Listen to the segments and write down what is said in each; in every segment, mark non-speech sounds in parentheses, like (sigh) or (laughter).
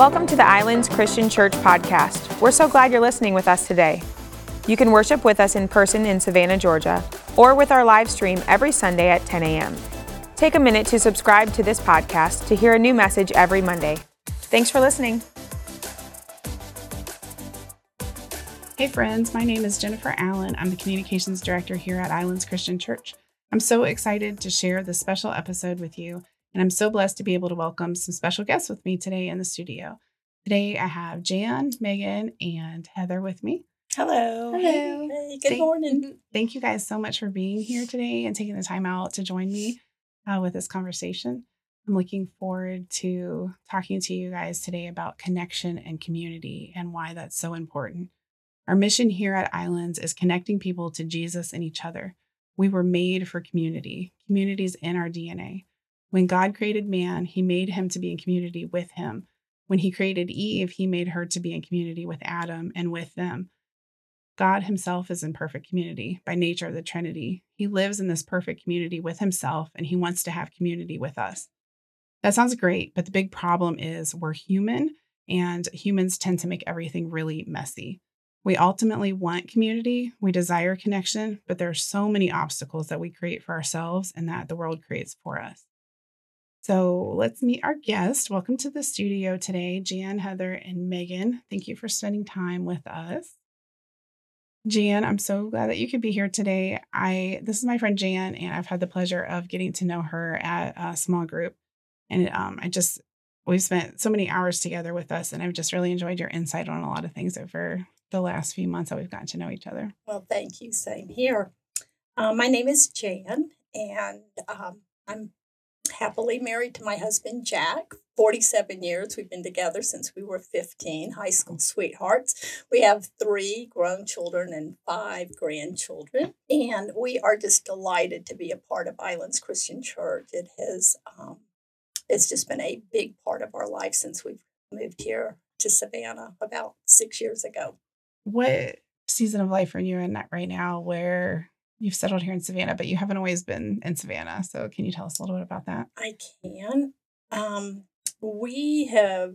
Welcome to the Islands Christian Church podcast. We're so glad you're listening with us today. You can worship with us in person in Savannah, Georgia, or with our live stream every Sunday at 10 a.m. Take a minute to subscribe to this podcast to hear a new message every Monday. Thanks for listening. Hey, friends, my name is Jennifer Allen. I'm the Communications Director here at Islands Christian Church. I'm so excited to share this special episode with you and I'm so blessed to be able to welcome some special guests with me today in the studio. Today I have Jan, Megan, and Heather with me. Hello. Hello. Hey, good Thank- morning. Thank you guys so much for being here today and taking the time out to join me uh, with this conversation. I'm looking forward to talking to you guys today about connection and community and why that's so important. Our mission here at Islands is connecting people to Jesus and each other. We were made for community, communities in our DNA. When God created man, he made him to be in community with him. When he created Eve, he made her to be in community with Adam and with them. God himself is in perfect community by nature of the Trinity. He lives in this perfect community with himself and he wants to have community with us. That sounds great, but the big problem is we're human and humans tend to make everything really messy. We ultimately want community, we desire connection, but there are so many obstacles that we create for ourselves and that the world creates for us. So let's meet our guest. Welcome to the studio today, Jan, Heather, and Megan. Thank you for spending time with us. Jan, I'm so glad that you could be here today. I this is my friend Jan, and I've had the pleasure of getting to know her at a small group, and um, I just we've spent so many hours together with us, and I've just really enjoyed your insight on a lot of things over the last few months that we've gotten to know each other. Well, thank you. Same here. Um, my name is Jan, and um, I'm happily married to my husband, Jack. 47 years. We've been together since we were 15, high school sweethearts. We have three grown children and five grandchildren. And we are just delighted to be a part of Islands Christian Church. It has, um, it's just been a big part of our life since we've moved here to Savannah about six years ago. What season of life are you in right now where you've settled here in Savannah, but you haven't always been in Savannah? So can you tell us a little bit about that? I can. Um, we have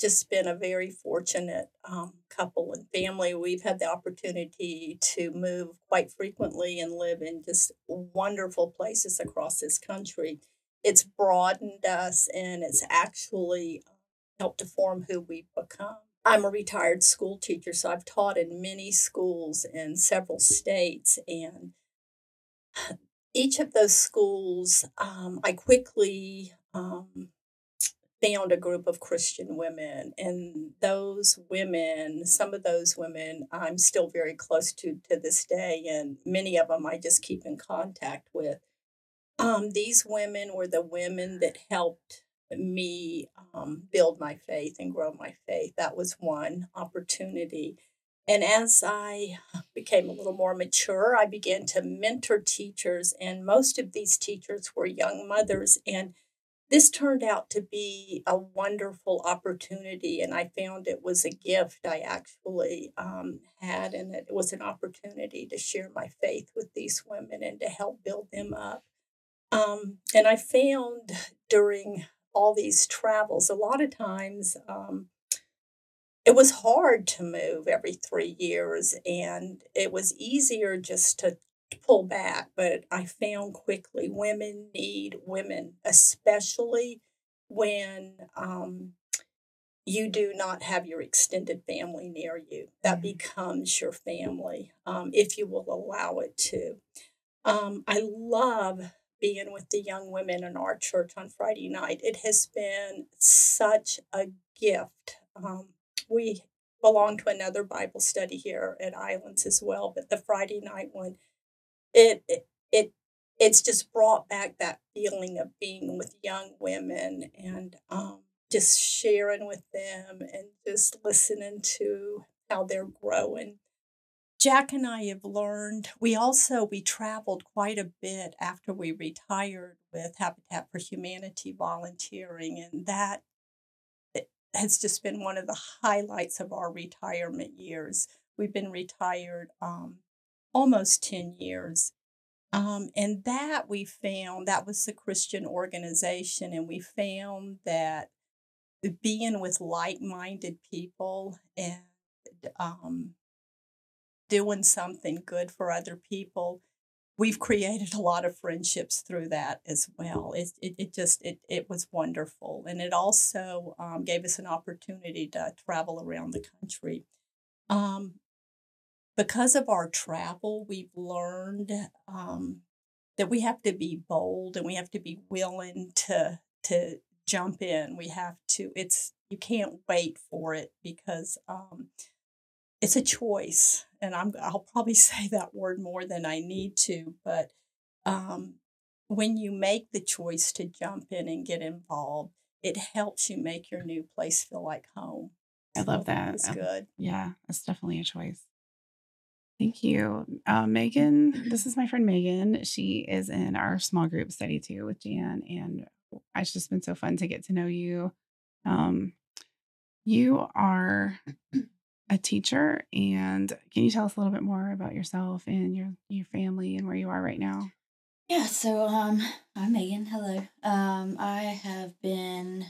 just been a very fortunate um, couple and family. We've had the opportunity to move quite frequently and live in just wonderful places across this country. It's broadened us and it's actually helped to form who we've become. I'm a retired school teacher, so I've taught in many schools in several states, and each of those schools, um, I quickly um, found a group of Christian women, and those women, some of those women, I'm still very close to to this day, and many of them I just keep in contact with. Um, these women were the women that helped me um, build my faith and grow my faith. That was one opportunity. And as I became a little more mature, I began to mentor teachers, and most of these teachers were young mothers. And this turned out to be a wonderful opportunity, and I found it was a gift I actually um, had, and it was an opportunity to share my faith with these women and to help build them up. Um, and I found during all these travels, a lot of times um, it was hard to move every three years, and it was easier just to pull back. But I found quickly women need women, especially when um, you do not have your extended family near you. That becomes your family um, if you will allow it to. Um, I love being with the young women in our church on Friday night. It has been such a gift. Um, we belong to another Bible study here at Islands as well, but the Friday night one, it it, it it's just brought back that feeling of being with young women and um, just sharing with them and just listening to how they're growing. Jack and I have learned. We also we traveled quite a bit after we retired with Habitat for Humanity volunteering, and that has just been one of the highlights of our retirement years. We've been retired um, almost ten years, um, and that we found that was the Christian organization, and we found that being with like-minded people and um, doing something good for other people we've created a lot of friendships through that as well. It, it, it just, it, it was wonderful. And it also um, gave us an opportunity to travel around the country. Um, because of our travel, we've learned um, that we have to be bold and we have to be willing to, to jump in. We have to, it's, you can't wait for it because um, it's a choice and I'm I'll probably (laughs) say that word more than I need to, but um, when you make the choice to jump in and get involved, it helps you make your new place feel like home. I love that. It's good. Yeah, it's definitely a choice. Thank you. Uh, Megan, this is my friend Megan. She is in our small group study too with Jan, and it's just been so fun to get to know you. Um, you are a teacher. And can you tell us a little bit more about yourself and your your family and where you are right now? Yeah, so um, I'm Megan. Hello. Um, I have been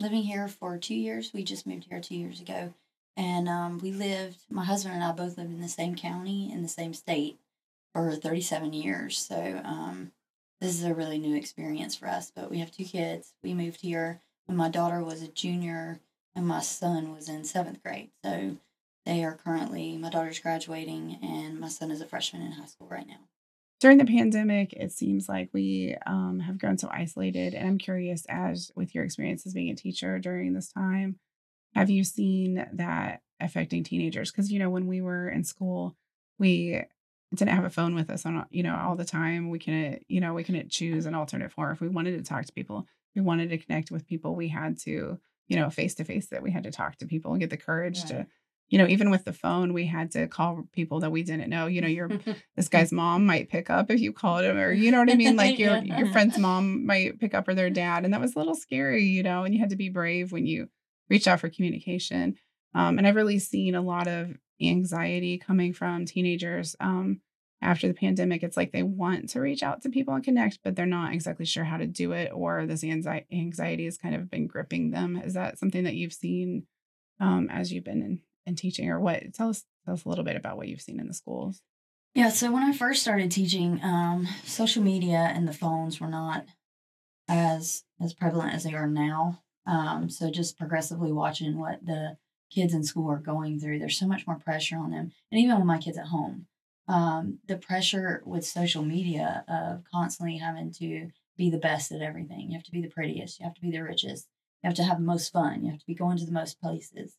living here for two years. We just moved here two years ago, and um, we lived. My husband and I both lived in the same county in the same state for 37 years. So um, this is a really new experience for us. But we have two kids. We moved here when my daughter was a junior and my son was in seventh grade. So they are currently, my daughter's graduating and my son is a freshman in high school right now. During the pandemic, it seems like we um, have grown so isolated. And I'm curious, as with your experience as being a teacher during this time, have you seen that affecting teenagers? Because, you know, when we were in school, we didn't have a phone with us on, you know, all the time. We can, you know, we couldn't choose an alternate form. If we wanted to talk to people, we wanted to connect with people, we had to, you know, face to face that we had to talk to people and get the courage to you know, even with the phone, we had to call people that we didn't know. You know, your (laughs) this guy's mom might pick up if you called him, or you know what I mean. Like your (laughs) your friend's mom might pick up or their dad, and that was a little scary, you know. And you had to be brave when you reached out for communication. Um, and I've really seen a lot of anxiety coming from teenagers um, after the pandemic. It's like they want to reach out to people and connect, but they're not exactly sure how to do it, or this anxiety anxiety has kind of been gripping them. Is that something that you've seen um, as you've been in, and teaching or what tell us tell us a little bit about what you've seen in the schools yeah so when i first started teaching um, social media and the phones were not as as prevalent as they are now um, so just progressively watching what the kids in school are going through there's so much more pressure on them and even with my kids at home um, the pressure with social media of constantly having to be the best at everything you have to be the prettiest you have to be the richest you have to have the most fun you have to be going to the most places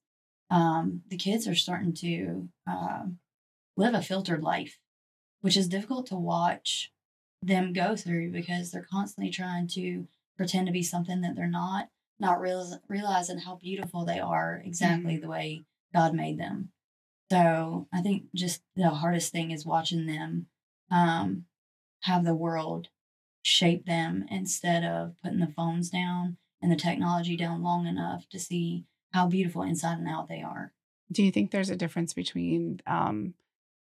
um, the kids are starting to uh, live a filtered life, which is difficult to watch them go through because they're constantly trying to pretend to be something that they're not, not real, realizing how beautiful they are exactly mm-hmm. the way God made them. So I think just the hardest thing is watching them um, have the world shape them instead of putting the phones down and the technology down long enough to see how beautiful inside and out they are. Do you think there's a difference between um,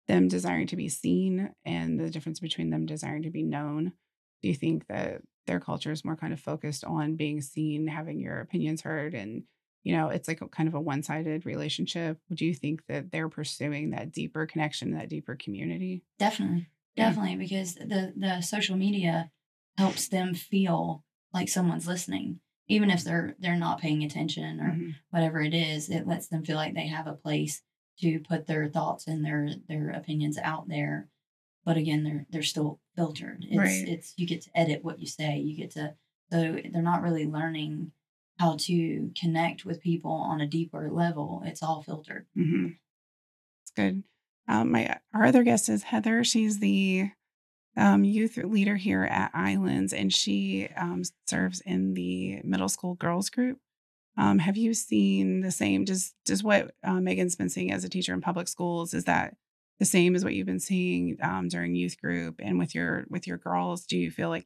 them desiring to be seen and the difference between them desiring to be known? Do you think that their culture is more kind of focused on being seen, having your opinions heard, and you know, it's like a kind of a one-sided relationship? Do you think that they're pursuing that deeper connection, that deeper community? Definitely, definitely, because the the social media helps them feel like someone's listening even if they're they're not paying attention or mm-hmm. whatever it is it lets them feel like they have a place to put their thoughts and their their opinions out there but again they're they're still filtered it's right. it's you get to edit what you say you get to so they're not really learning how to connect with people on a deeper level it's all filtered mm-hmm. it's good um, my our other guest is heather she's the um, youth leader here at Islands, and she um, serves in the middle school girls group. Um, have you seen the same? Does does what uh, Megan's been seeing as a teacher in public schools is that the same as what you've been seeing um, during youth group and with your with your girls? Do you feel like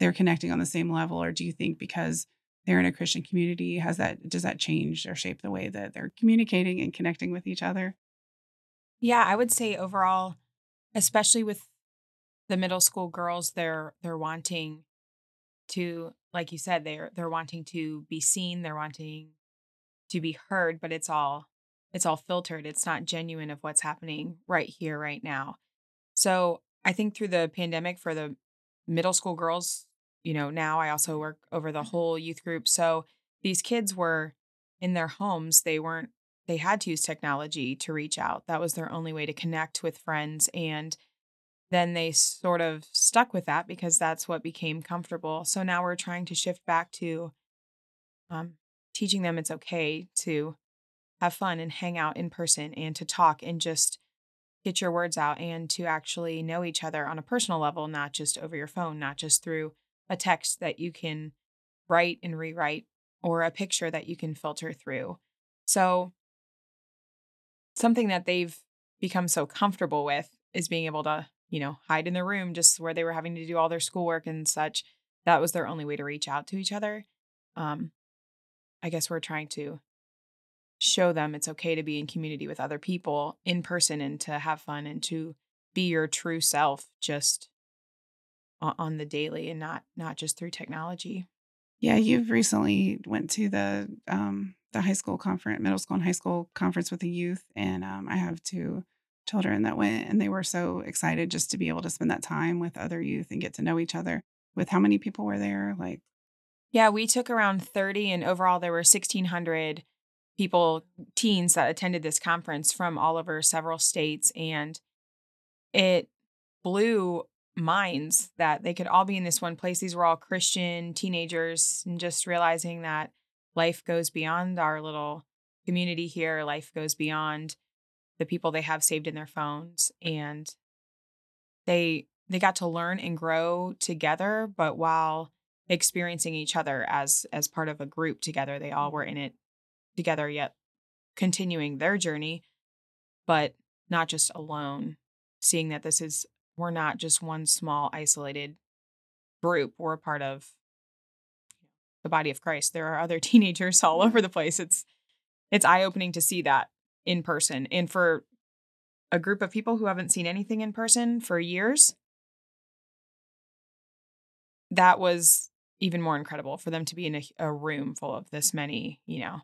they're connecting on the same level, or do you think because they're in a Christian community, has that does that change or shape the way that they're communicating and connecting with each other? Yeah, I would say overall, especially with the middle school girls they're they're wanting to like you said, they're they're wanting to be seen, they're wanting to be heard, but it's all it's all filtered. It's not genuine of what's happening right here, right now. So I think through the pandemic for the middle school girls, you know, now I also work over the whole youth group. So these kids were in their homes. They weren't, they had to use technology to reach out. That was their only way to connect with friends. And then they sort of stuck with that because that's what became comfortable. So now we're trying to shift back to um, teaching them it's okay to have fun and hang out in person and to talk and just get your words out and to actually know each other on a personal level, not just over your phone, not just through a text that you can write and rewrite or a picture that you can filter through. So, something that they've become so comfortable with is being able to, you know, hide in their room just where they were having to do all their schoolwork and such. That was their only way to reach out to each other. Um, I guess we're trying to show them it's okay to be in community with other people in person and to have fun and to be your true self just on the daily and not not just through technology. Yeah, you've recently went to the um, the high school conference, middle school and high school conference with the youth, and um, I have two children that went, and they were so excited just to be able to spend that time with other youth and get to know each other. With how many people were there? Like, yeah, we took around thirty, and overall there were sixteen hundred people, teens that attended this conference from all over several states. And it blew minds that they could all be in this one place. These were all Christian teenagers, and just realizing that life goes beyond our little community here, life goes beyond the people they have saved in their phones. And they they got to learn and grow together, but while experiencing each other as as part of a group together, they all were in it together yet continuing their journey, but not just alone, seeing that this is, we're not just one small isolated group. We're a part of the body of Christ. There are other (laughs) teenagers all over the place. It's, it's eye opening to see that in person. And for a group of people who haven't seen anything in person for years, that was even more incredible for them to be in a, a room full of this many, you know,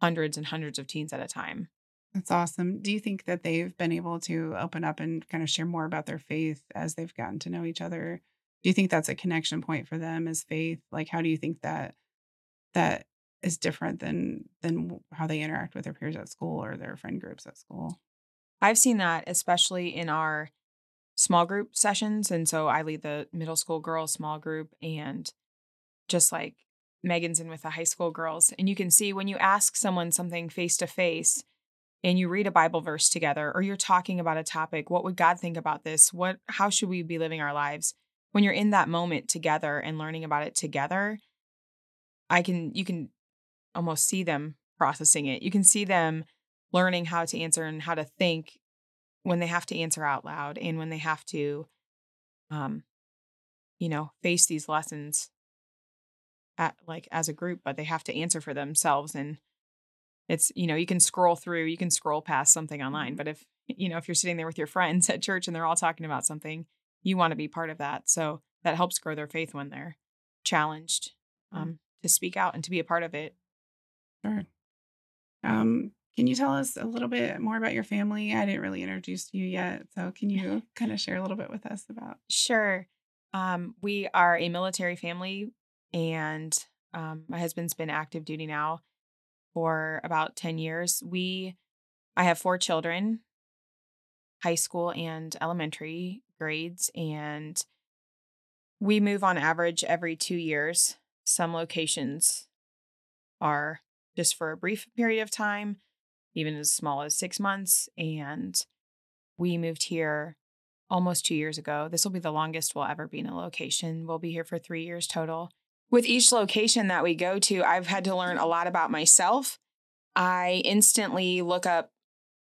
hundreds and hundreds of teens at a time. That's awesome. Do you think that they've been able to open up and kind of share more about their faith as they've gotten to know each other? Do you think that's a connection point for them as faith? Like how do you think that that is different than than how they interact with their peers at school or their friend groups at school? I've seen that especially in our small group sessions and so I lead the middle school girls small group and just like Megan's in with the high school girls. And you can see when you ask someone something face to face and you read a Bible verse together or you're talking about a topic, what would God think about this? What how should we be living our lives? When you're in that moment together and learning about it together, I can you can almost see them processing it. You can see them learning how to answer and how to think when they have to answer out loud and when they have to um you know, face these lessons at, like as a group, but they have to answer for themselves. And it's, you know, you can scroll through, you can scroll past something online, mm-hmm. but if, (laughs) you know, if you're sitting there with your friends at church and they're all talking about something, you want to be part of that. So that helps grow their faith when they're challenged mm. um, to speak out and to be a part of it. Sure. Um, can you tell us a little bit more about your family? I didn't really introduce you yet. So can you (laughs) kind of share a little bit with us about? Sure. Um, we are a military family and um, my husband's been active duty now for about 10 years. We, I have four children, high school and elementary grades, and we move on average every two years. Some locations are just for a brief period of time, even as small as six months. And we moved here almost two years ago. This will be the longest we'll ever be in a location. We'll be here for three years total with each location that we go to, I've had to learn a lot about myself. I instantly look up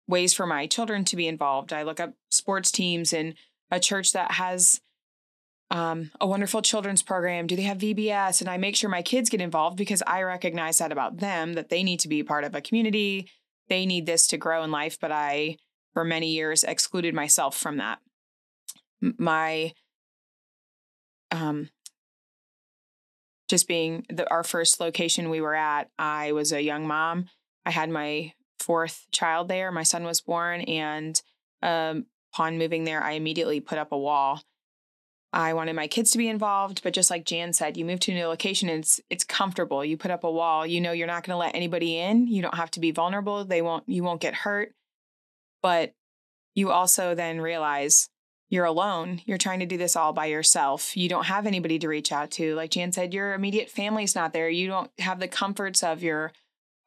ways for my children to be involved. I look up sports teams and a church that has um, a wonderful children's program. Do they have VBS? And I make sure my kids get involved because I recognize that about them that they need to be part of a community. They need this to grow in life. But I, for many years, excluded myself from that. My um, just being the, our first location we were at, I was a young mom. I had my fourth child there. My son was born, and um, upon moving there, I immediately put up a wall. I wanted my kids to be involved, but just like Jan said, you move to a new location it's it's comfortable. You put up a wall. You know you're not going to let anybody in. You don't have to be vulnerable. They won't you won't get hurt. But you also then realize you're alone. You're trying to do this all by yourself. You don't have anybody to reach out to. Like Jan said, your immediate family's not there. You don't have the comforts of your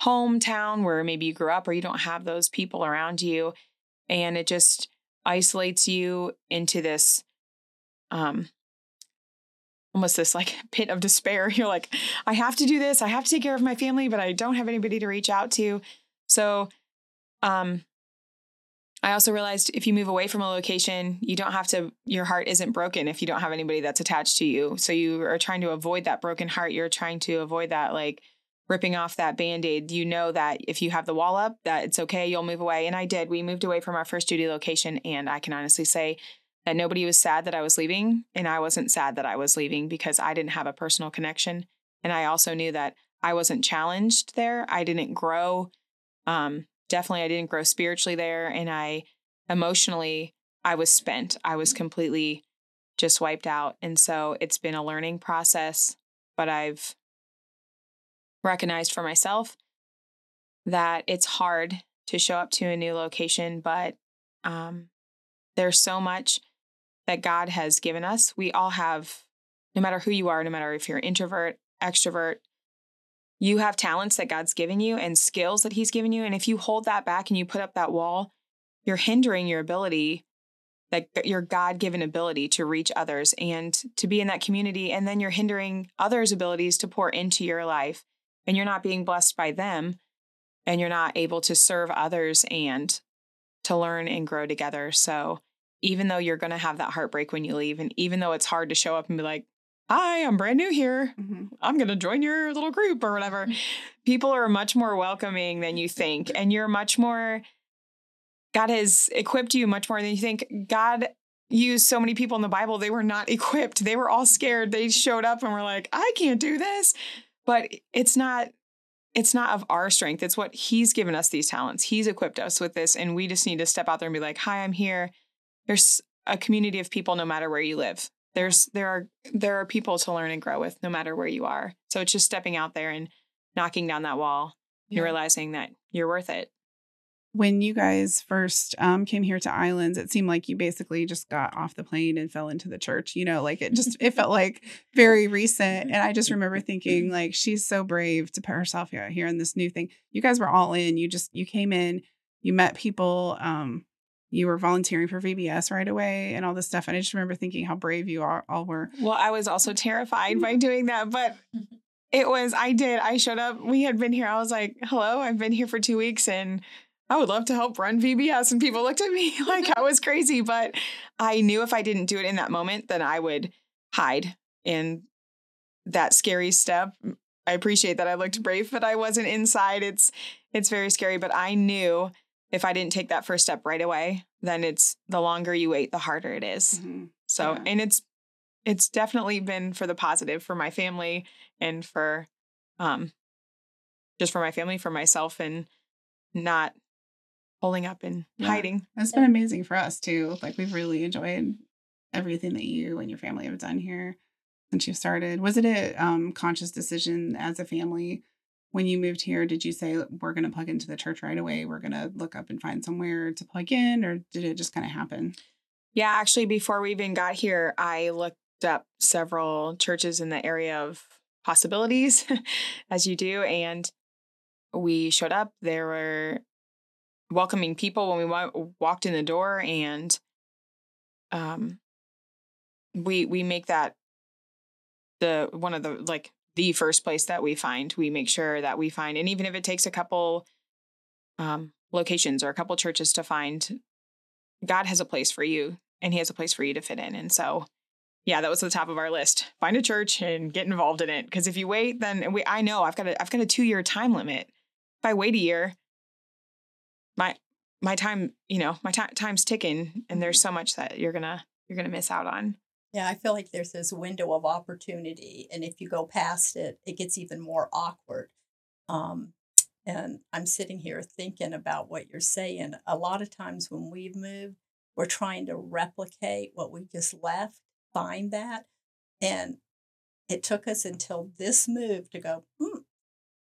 hometown where maybe you grew up or you don't have those people around you. And it just isolates you into this um almost this like (laughs) pit of despair. You're like, I have to do this. I have to take care of my family, but I don't have anybody to reach out to. So um I also realized if you move away from a location, you don't have to, your heart isn't broken if you don't have anybody that's attached to you. So you are trying to avoid that broken heart. You're trying to avoid that, like ripping off that band aid. You know that if you have the wall up, that it's okay, you'll move away. And I did. We moved away from our first duty location. And I can honestly say that nobody was sad that I was leaving. And I wasn't sad that I was leaving because I didn't have a personal connection. And I also knew that I wasn't challenged there. I didn't grow. Um, definitely I didn't grow spiritually there and I emotionally I was spent. I was completely just wiped out. And so it's been a learning process, but I've recognized for myself that it's hard to show up to a new location, but um, there's so much that God has given us. We all have, no matter who you are, no matter if you're introvert, extrovert, you have talents that God's given you and skills that He's given you. And if you hold that back and you put up that wall, you're hindering your ability, like your God given ability to reach others and to be in that community. And then you're hindering others' abilities to pour into your life. And you're not being blessed by them. And you're not able to serve others and to learn and grow together. So even though you're going to have that heartbreak when you leave, and even though it's hard to show up and be like, hi, I'm brand new here. Mm-hmm. I'm going to join your little group or whatever. Mm-hmm. People are much more welcoming than you think. And you're much more, God has equipped you much more than you think. God used so many people in the Bible, they were not (laughs) equipped. They were all scared. They showed up and were like, I can't do this. But it's not. It's not of our strength. It's what he's given us these talents. He's equipped us with this. And we just need to step out there and be like, hi, I'm here. There's a community of people no matter where you live there's there are there are people to learn and grow with no matter where you are. So it's just stepping out there and knocking down that wall yeah. and realizing that you're worth it. When you guys first um, came here to Islands, it seemed like you basically just got off the plane and fell into the church. You know, like it just it felt like very recent. And I just remember thinking, like, she's so brave to put herself here here in this new thing. You guys were all in. You just you came in, you met people. Um, you were volunteering for VBS right away and all this stuff. And I just remember thinking how brave you all, all were. Well, I was also terrified by (laughs) doing that, but it was, I did. I showed up. We had been here. I was like, hello, I've been here for two weeks and I would love to help run VBS. And people looked at me (laughs) like I was crazy, but I knew if I didn't do it in that moment, then I would hide. in that scary step, I appreciate that I looked brave, but I wasn't inside. It's, it's very scary, but I knew if I didn't take that first step right away, then it's the longer you wait, the harder it is. Mm-hmm. So, yeah. and it's it's definitely been for the positive for my family and for um just for my family, for myself and not pulling up and yeah. hiding. It's been amazing for us too. Like we've really enjoyed everything that you and your family have done here since you started. Was it a um, conscious decision as a family when you moved here, did you say we're going to plug into the church right away? We're going to look up and find somewhere to plug in, or did it just kind of happen? Yeah, actually, before we even got here, I looked up several churches in the area of possibilities, (laughs) as you do, and we showed up. There were welcoming people when we w- walked in the door, and um, we we make that the one of the like the first place that we find. We make sure that we find, and even if it takes a couple um, locations or a couple churches to find, God has a place for you and He has a place for you to fit in. And so, yeah, that was the top of our list. Find a church and get involved in it. Because if you wait, then we I know I've got a I've got a two year time limit. If I wait a year, my my time, you know, my time time's ticking, and there's mm-hmm. so much that you're gonna you're gonna miss out on. Yeah, I feel like there's this window of opportunity, and if you go past it, it gets even more awkward. Um, and I'm sitting here thinking about what you're saying. A lot of times when we've moved, we're trying to replicate what we just left, find that. And it took us until this move to go, hmm,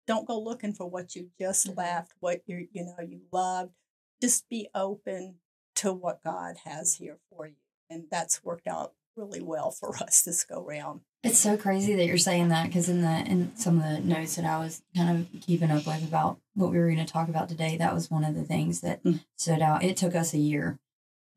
don't go looking for what you just Mhm. left, what you you know you loved. Just be open to what God has here for you. And that's worked out really well for (laughs) us this go round. It's so crazy that you're saying that because in the in some of the notes that I was kind of keeping up with about what we were going to talk about today, that was one of the things that Mm. stood out. It took us a year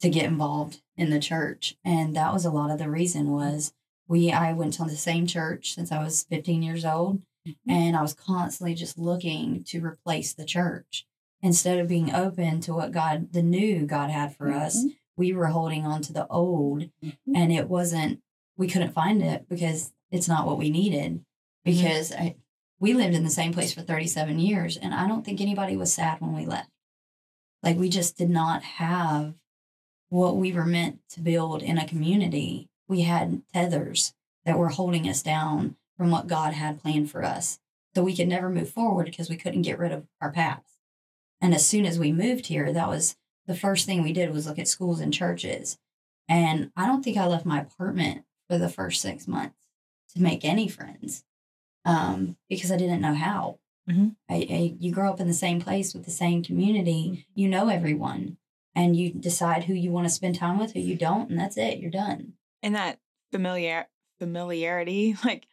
to get involved in the church, and that was a lot of the reason was we I went to the same church since I was 15 years old, and I was constantly just looking to replace the church instead of being open to what God, the new God had for us. We were holding on to the old Mhm. and it wasn't we couldn't find it because it's not what we needed because I, we lived in the same place for 37 years and i don't think anybody was sad when we left. Like we just did not have what we were meant to build in a community. We had tethers that were holding us down from what god had planned for us so we could never move forward because we couldn't get rid of our past. And as soon as we moved here that was the first thing we did was look at schools and churches and I don't think I left my apartment for the first six months to make any friends um, because I didn't know how. Mhm. I, I, you grow up in the same place with the same community, you know everyone, and you decide who you want to spend time with, who you don't, and that's it. You're done. and that familiar familiarity like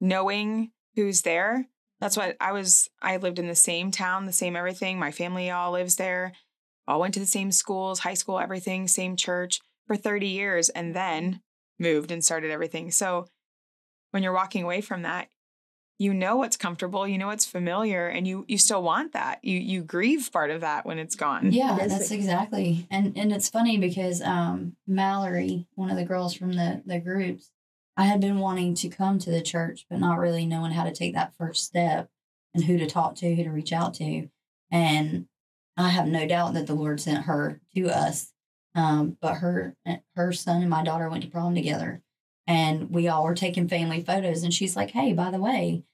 knowing who's there that's what i was i lived in the same town the same everything my family all lives there all went to the same schools high school everything same church for 30 years and then moved and started everything so when you're walking away from that you know what's comfortable you know what's familiar and you you still want that you you grieve part of that when it's gone Yeah, that's exactly. And and it's funny because um Mallory, one of the girls from the the groups, I had been wanting to come to the church but not really knowing how to take that first step and who to talk to, who to reach out to. And I have no doubt that the Lord sent her to us. Um but her her son and my daughter went to prom together and we all were taking family photos and she's like, "Hey, by the way,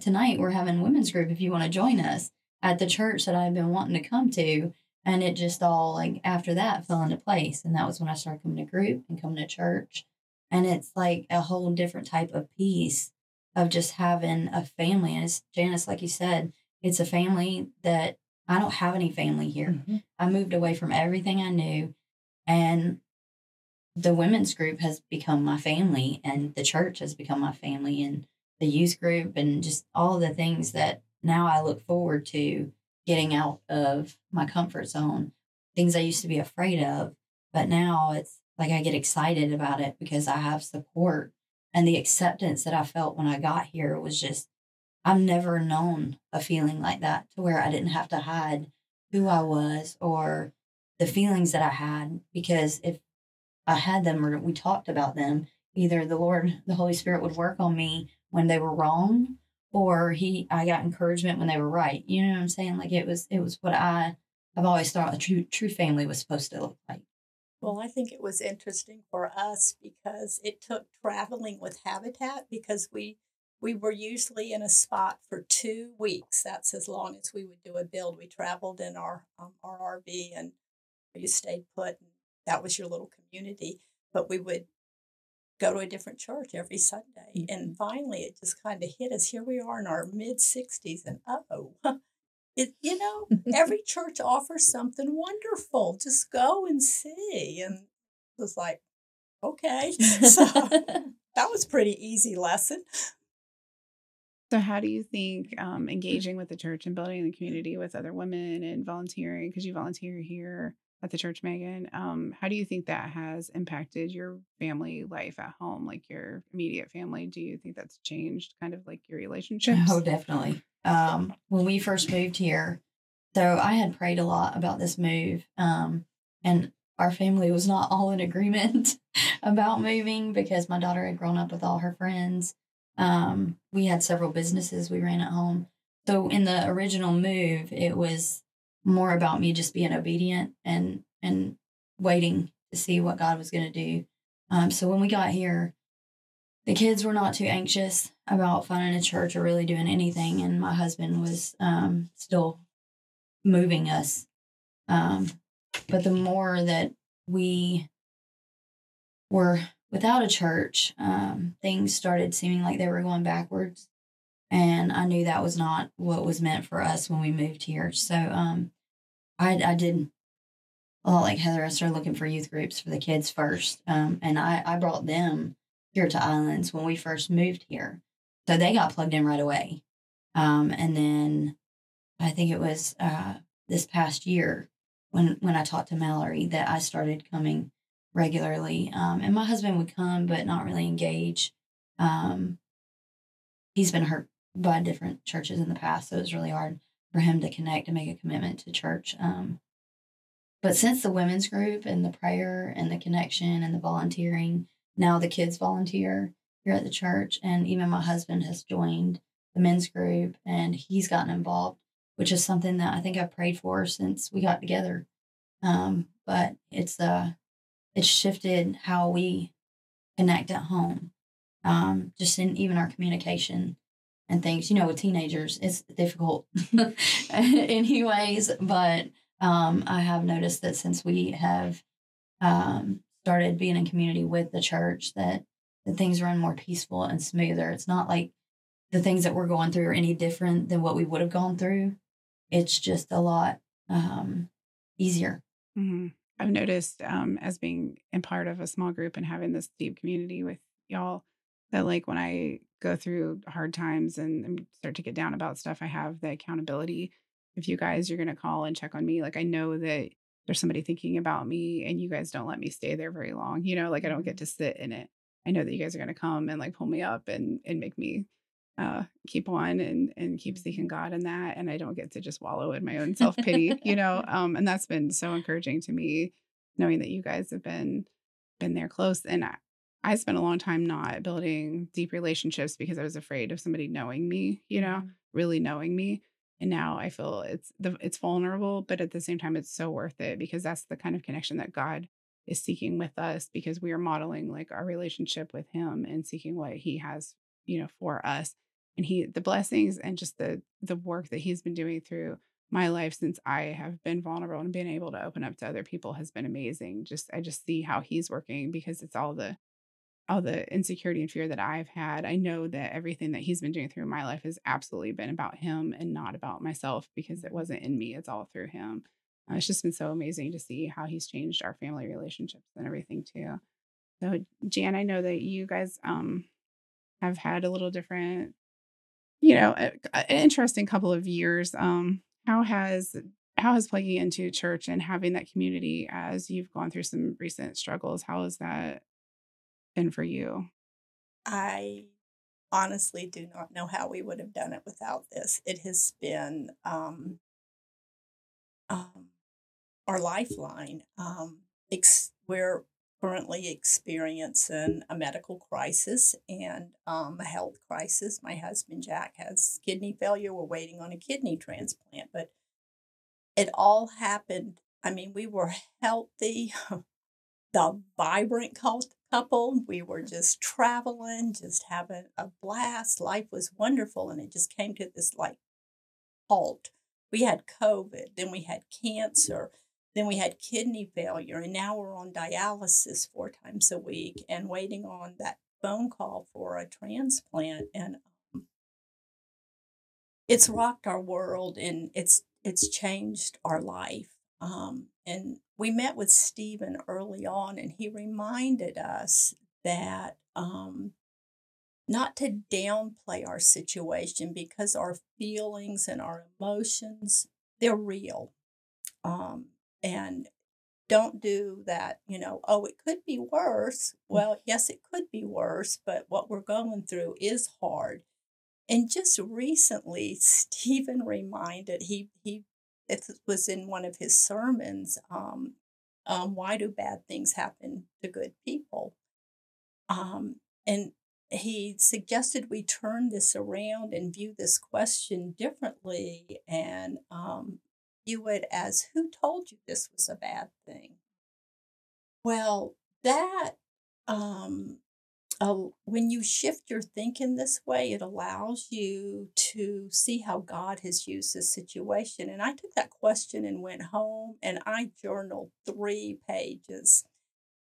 tonight we're having women's group if you want to join us." at the church that I've been wanting to come to. And it just all like after that fell into place. And that was when I started coming to group and coming to church. And it's like a whole different type of peace of just having a family. And it's Janice, like you said, it's a family that I don't have any family here. Mm-hmm. I moved away from everything I knew. And the women's group has become my family, and the church has become my family, and the youth group, and just all the things that now I look forward to getting out of my comfort zone, things I used to be afraid of. But now it's like I get excited about it because I have support. And the acceptance that I felt when I got here was just, I've never known a feeling like that to where I didn't have to hide who I was or the feelings that I had. Because if I had them or we talked about them, either the Lord, (laughs) the Holy Spirit would work on me when they were wrong or he I got encouragement when they were right. You know what I'm saying? Like it was it was what I I've always thought a true true family was supposed to look like. Well, I think it was interesting for us because it took traveling with Habitat because we we were usually in a spot for two weeks. That's as long as we would do a build. We traveled in our um, our RV and you stayed put. And that was your little community. But we would go to a different church every Sunday. And finally, it just kind of hit us. Here we are in our mid sixties, and oh. It, you know, (laughs) every church offers something wonderful. Just go and see. And it was like, okay. (laughs) So (laughs) that was pretty easy lesson. So, how do you think um, engaging with the church and building the community with other women and volunteering, because you volunteer here at the church, Megan, um, how do you think that has impacted your family life at home, like your immediate family? Do you think that's changed kind of like your relationships? Oh, definitely. Um, when we first moved here, so I had prayed a lot about this move. Um, and our family was not all in agreement (laughs) about moving because my daughter had grown up with all her friends. Um, we had several businesses we ran at home. So in the original move, it was more about me just being obedient and and waiting to see what God was going to do. Um, so when we got here, the kids were not too anxious about finding a church or really doing anything, and my husband was um, still moving us. Um, but the more that we were without a church, um, things started seeming like they were going backwards. And I knew that was not what was meant for us when we moved here. So um, I, I did a lot like Heather. I started looking for youth groups for the kids first. Um, and I, I brought them here to Islands when we first moved here. So they got plugged in right away. Um, and then I think it was uh, this past year when when I talked to Mallory that I started coming regularly. Um, and my husband would come, but not really engage. Um, he's been hurt by different churches in the past, so it was really hard for him to connect and make a commitment to church. Um, but since the women's group and the prayer and the connection and the volunteering, now the kids volunteer here at the church, and even my husband has joined the men's group and he's gotten involved, which is something that I think I've prayed for since we got together. Um, but it's uh it's shifted how we connect at home, um, just in even our communication and things. You know, with teenagers, it's difficult, (laughs) anyways. But um, I have noticed that since we have um, started being in community with the church, that that things run more peaceful and smoother. It's not like the things that we're going through are any different than what we would have gone through. It's just a lot um, easier. Mm-hmm. I've noticed um, as being in part of a small group and having this deep community with y'all that like when I go through hard times and, start to get down about stuff, I have the accountability. If you guys you're gonna call and check on me, like I know that there's somebody thinking about me and you guys don't let me stay there very long. You know, like I don't get to sit in it. I know that you guys are gonna come and like pull me up and and make me uh, keep on and and keep seeking mm-hmm. God in that, and I don't get to just wallow in my own (laughs) self pity, you know. (laughs) Um, and that's been so encouraging to me, knowing that you guys have been been there close. And I, I spent a long time not building deep relationships because I was afraid of somebody knowing me, you know, mm-hmm. really knowing me. And now I feel it's the it's vulnerable, but at the same time, it's so worth it because that's the kind of connection that God is seeking with us because we are modeling like our relationship with Him and seeking what He has, you know, for us and he the blessings and just the the work that he's been doing through my life since I have been vulnerable and being able to open up to other people has been amazing. Just I just see how he's working because it's all the all the insecurity and fear that I've had. I know that everything that he's been doing through my life has absolutely been about him and not about myself because it wasn't in me. It's all through him. Uh, it's just been so amazing to see how he's changed our family relationships and everything too. So Jan, I know that you guys um have had a little different you know, an interesting couple of years. Um, how has how has plugging into church and having that community as you've gone through some recent struggles? How has that been for you? I honestly do not know how we would have done it without this. It has been um, um, our lifeline. Um, ex- we're currently experiencing a medical crisis and um, a health crisis. My husband Jack has kidney failure. We're waiting on a kidney transplant, but it all happened. I mean, we were healthy, (laughs) the vibrant couple. We were just traveling, just having a blast. Life was wonderful, and it just came to this like halt. We had COVID, then we had cancer then we had kidney failure, and now we're on dialysis four times a week and waiting on that phone call for a transplant. And um, it's rocked our world and it's it's changed our life. Um, and we met with Stephen early on, and he reminded us that um, not to downplay our situation because our feelings and our emotions they're real. Um, and don't do that, you know, oh, it could be worse. Mm. Well, yes, it could be worse, but what we're going through is hard. And just recently, (laughs) Stephen reminded he he it was in one of his sermons. Um, um, why do bad things happen to good people? Um, and he suggested we turn this around and view this question differently and um, view it as who told you this was a bad thing? Well, that um, uh, when you shift your thinking this way, it allows you to see how God has used this situation. And I took that question and went home and I journaled three pages.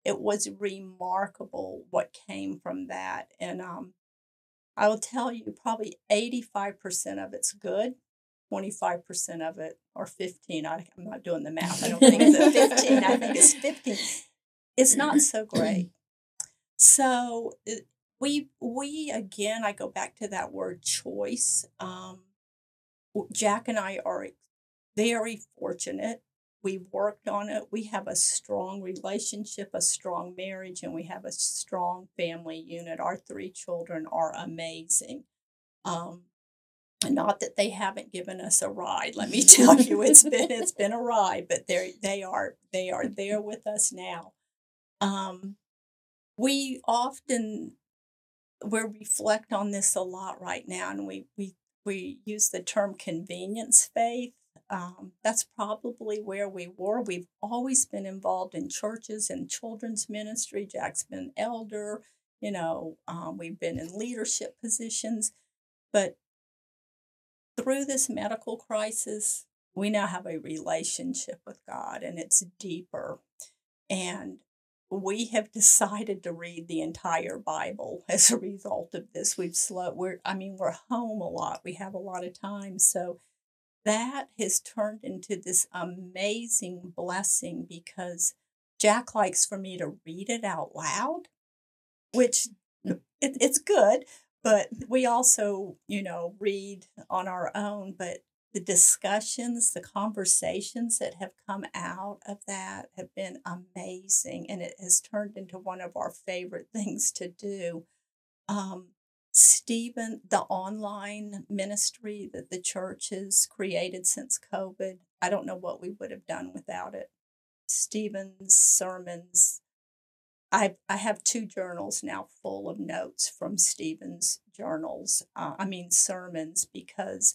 It was remarkable what came from that. And um, I will tell you, probably 85% of it's good. 25% of it, or 15, I, I'm not doing the math. I don't (laughs) think it's 15. I think it's (laughs) 15. It's not so great. (clears throat) So we we again, I go back to that word choice. Um, Jack and I are very fortunate. We've worked on it. We have a strong relationship, a strong marriage, and we have a strong family unit. Our three children are amazing. Um, not that they haven't given us a ride. Let me (laughs) tell you, it's been it's been a ride, but they they are they are there with us now. Um, we often we reflect on this a lot right now, and we we we use the term convenience faith. Um, that's probably where we were. We've always been involved in churches and children's ministry. Jack's been elder. You know, um, we've been in leadership positions, but through this medical crisis, we now have a relationship with God, and it's deeper. And we have decided to read the entire Bible (laughs) as a result of this. We've slow we're I mean we're home a lot. We have a lot of time. So that has turned into this amazing blessing because Jack likes for me to read it out loud, which it, it's good, but we also, you know, read on our own, but the discussions, the conversations that have come out of that have been amazing. And it has turned into one of our favorite (laughs) things to do. Um, Stephen, the online ministry that the church has created since COVID, I don't know what we would have done without it. Stephen's sermons. I, I have two journals now full of notes from Stephen's journals, uh, I mean, sermons, because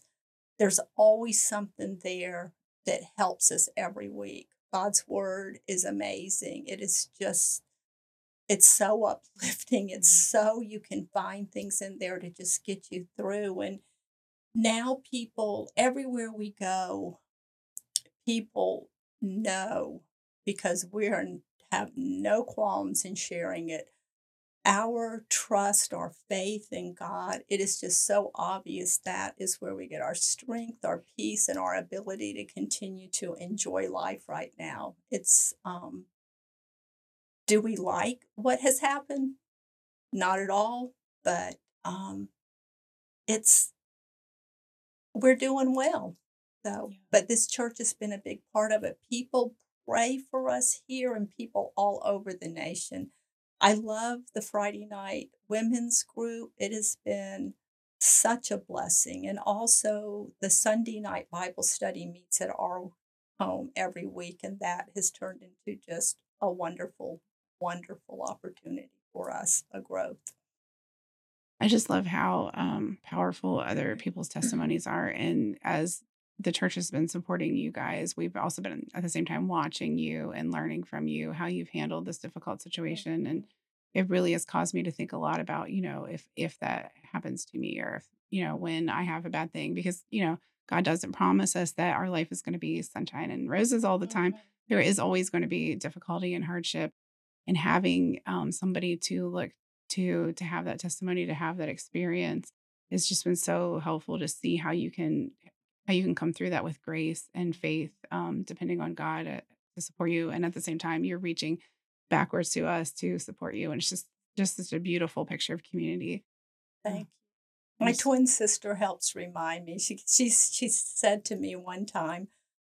there's always something there that helps us every week. God's word is amazing. It is just, it's so (laughs) uplifting. It's mm-hmm. so you can find things in there to just get you through. And now, people, everywhere we go, people know because we are have no qualms in sharing it our trust, our faith in God, it is just so obvious that is where we get our strength, our peace, and our ability to continue to enjoy life right now. It's, um, do we like what has happened? Not at all, but um, it's, we're doing well. So, but this church has been a big part of it. People pray for us here and people all over the nation I love the Friday night women's group. It has been such a blessing. And also, the Sunday night Bible study meets at our home every week, and that has turned into just a wonderful, wonderful opportunity for us, a growth. I just love how um, powerful other people's testimonies are. And as the church has been supporting you guys. We've also been at the same time watching you and learning from you how you've handled this difficult situation. And it really has caused me to think a lot about, you know, if if that happens to me or if, you know, when I have a bad thing, because, you know, God doesn't promise us that our life is going to be sunshine and roses all the time. There is always going to be difficulty and hardship. And having um, somebody to look to to have that testimony, to have that experience, has just been so helpful to see how you can how you can come through that with grace and faith, um, depending on God uh, to support you. And at the same time, you're reaching backwards to us to support you. And it's just just such a beautiful picture of community. Thank you. My twin sister helps remind me. She she she said to me one time,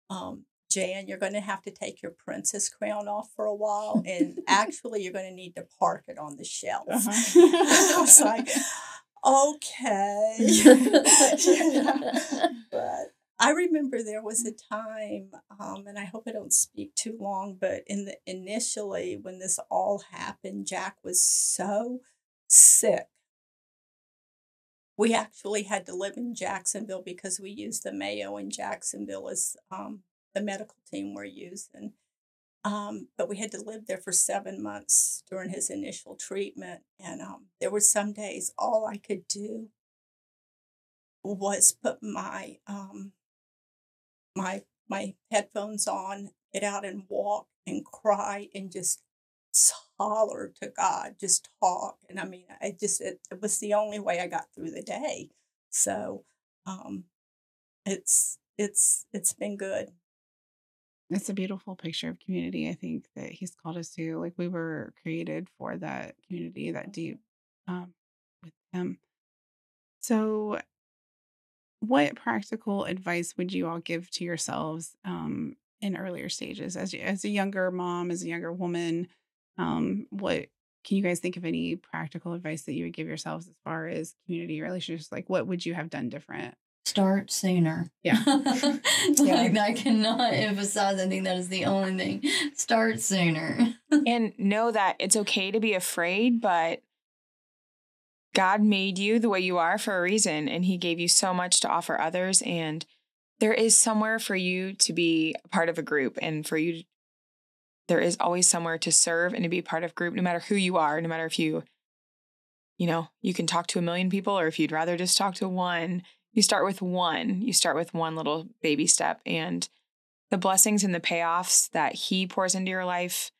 um, Jan, you're going to have to take your princess crown off for a while, and (laughs) actually, you're going to need to park it on the shelf. Uh-huh. (laughs) I was like, (laughs) okay. I remember there was a time, um, and I hope I don't speak too long, but in the initially when this all happened, Jack was so sick. We actually had to live in Jacksonville because we used the Mayo in Jacksonville as um, the medical team we're using. Um, but we had to live there for seven months during his initial treatment. And um, there were some days all I could do was put my um, my my headphones on, get out and walk and cry and just holler to God, just talk. And I mean, I just it, it was the only way I got through the day. So um, it's it's it's been good. It's a beautiful picture of community. I think that he's called us to. Like we were created for that community, that deep um, with him. So, what practical advice would you all give to yourselves um, in earlier stages, as as a younger mom, as a younger woman? Um, what can you guys think of any practical advice that you would give yourselves as far as community relationships? Like, what would you have done different? Start sooner. Yeah. (laughs) like I cannot emphasize. I think that is the only thing. Start sooner. (laughs) and know that it's okay to be afraid, but God made you the way you are for a reason, and He gave you so much to offer others. And there is somewhere for you to be a part of a group and for you there is always somewhere to serve and to be part of group no matter who you are no matter if you you know you can talk to a million people or if you'd rather just talk to one you start with one you start with one little baby step and the blessings and the payoffs that he pours into your life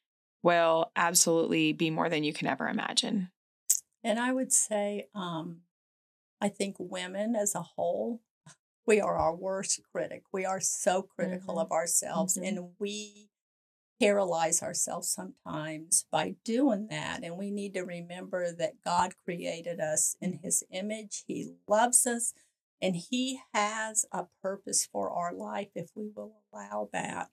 will absolutely be more than you can ever imagine and i would say um i think women as a whole we are our worst critic we are so critical Mhm. of ourselves Mhm. and we paralyze ourselves sometimes by doing that. And we need to remember that God created us in His image, He loves us, and He has a purpose for our life if we will allow that.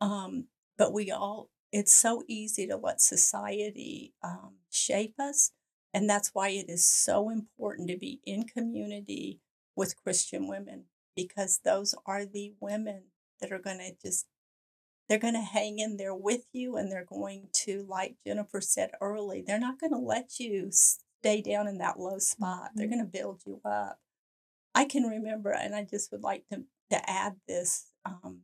Um, but we all, it's so easy to let society um, shape us. And that's why it is so important to be in community with Christian women because those are the women that are going to just they're going to hang in there with you and they're going to like jennifer said early they're not going to let you stay down in that low spot they're Mhm. going to build you up i can remember and i just would like to, to add this um,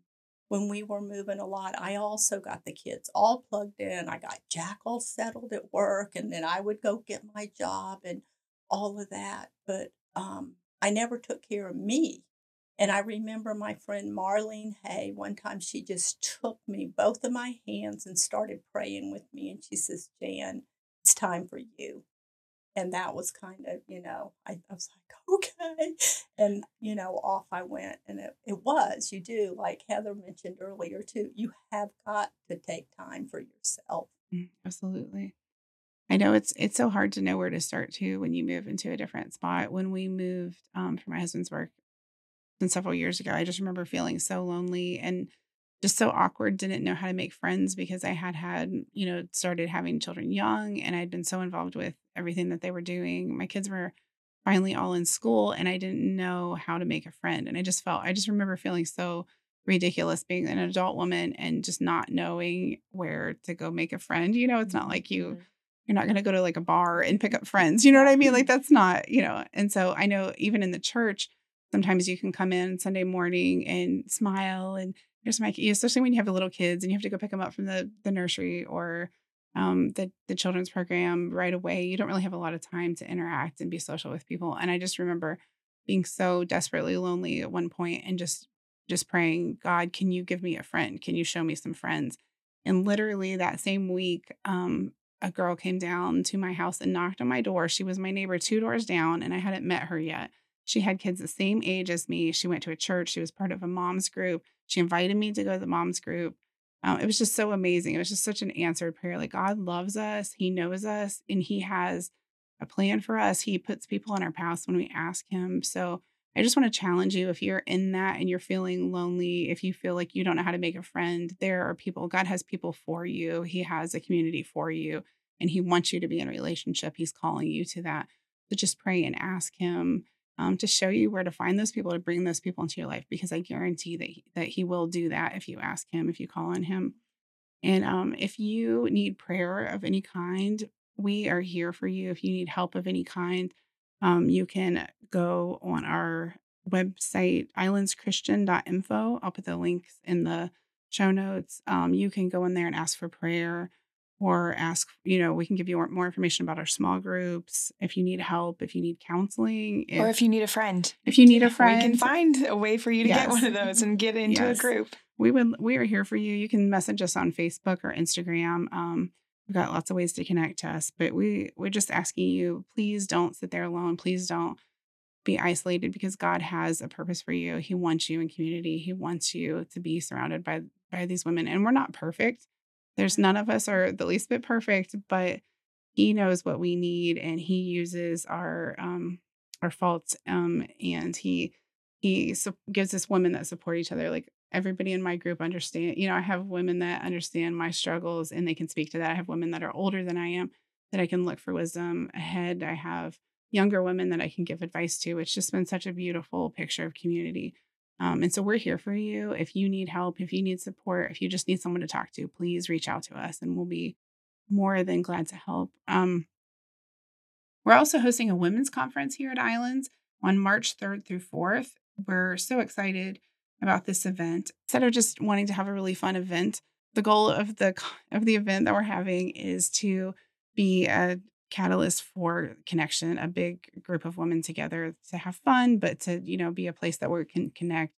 when we were moving a lot i also got the kids all plugged in i got jack all settled at work and then i would go get my job and all of that but um, i never took care of me and I remember my friend Marlene Hay, one time she just took me, both of my hands, and started praying with me. And she says, Jan, it's time for you. And that was kind of, you know, I, I was like, (laughs) okay. And, you know, off I went. And it, it was, you do, like Heather mentioned earlier, too, you have got to take time for yourself. Mm, Absolutely. I know it's it's so hard to know where to start too when you move into a different spot. When we moved um, for my husband's work and several years ago, I just remember feeling so lonely and just so awkward. Didn't know how to make friends because I had had you know started having children young and I'd been so involved with everything that they were doing. My kids were finally all in school and I didn't know how to make a friend. And I just felt I just remember feeling so ridiculous being an adult woman and just not knowing where to go make a friend. You know, it's not like you Mhm. you're not going to go to like a bar and pick up friends. You know what I mean? Like that's not, you know. And so I know even in the church, sometimes you can come in Sunday morning and smile and here's my especially when you have the little kids and you have to go pick them up from the the nursery or um, the the children's program right away. You don't really have a lot of time to interact and be social with people. And I just remember being so desperately lonely at one point and just just praying, God, can you give me a friend? Can you show me some friends? And literally that same week, um, a girl came down to my house and knocked on my door. She was my neighbor two doors down, and I hadn't met her yet. She had kids the same age as me. She went to a church. She was part of a mom's group. She invited me to go to the mom's group. Um, it was just so amazing. It was just such an answered prayer. Like God loves us, He knows us, and He has a plan for us. He puts people in our paths when we ask Him. So I just want to challenge you if you're in that and you're feeling lonely, if you feel like you don't know how to make a friend, there are people, God has people for you. He has a community for you, and He wants you to be in a relationship. He's calling you to that. So just pray and ask Him um, to show you where to find those people, to bring those people into your life, because I guarantee that he, that He will do that if you ask Him, if you call on Him. And um, if you need prayer of any kind, we are here for you. If you need help of any kind, um, you can go on our website, islandschristian.info. I'll put the links in the show notes. Um, you can go in there and ask for prayer or ask, you know, we can give you more information about our small groups. If you need help, if you need counseling, or if you need a friend, if you need a friend, we can find a way for you to Yes. get one of those and get into Yes. a group. we would we are here for you. You can message us on Facebook or Instagram. Um, we've got lots of ways to connect to us, but we we're just asking you, please don't sit there alone. Please don't be isolated because God has a purpose for you. He wants you in community. He wants you to be surrounded by by these women. And we're not perfect. There's none of us are the least bit perfect, but he knows what we need and he uses our um our faults um and he he su- gives us women that support each other like everybody in my group understand you know i have women that understand my struggles and they can speak to that. I have women that are older than i am that i can look for wisdom ahead. I have younger women that i can give advice to. It's just been such a beautiful picture of community um, and so we're here for you. If you need help if you need support if you just need someone to talk to please reach out to us and we'll be more than glad to help. Um, we're also hosting a women's conference here at islands on march 3rd through 4th we're so excited about this event. Instead of just wanting to have a really fun event, the goal of the of the event that we're having is to be a catalyst for connection, a big group of women together to have fun, but to you know be a place that we can connect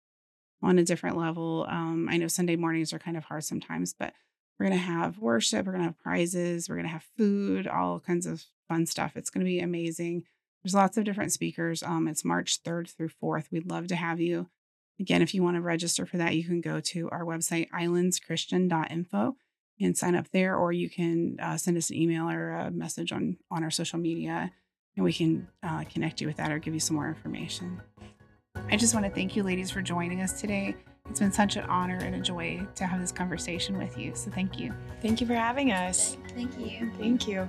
on a different level. Um, I know Sunday mornings are kind of hard sometimes, but we're gonna have worship, we're gonna have prizes, we're gonna have food, all kinds of fun stuff. It's gonna be amazing. There's lots of different speakers. Um, it's March 3rd through 4th. We'd love to have you. Again, if you want to register for that, you can go to our website, islandschristian.info, and sign up there, or you can uh, send us an email or a message on, on our social media, and we can uh, connect you with that or give you some more information. I just want to thank you, ladies, for joining us today. It's been such an honor and a joy to have this conversation with you. So thank you. Thank you for having us. Thank you. Thank you.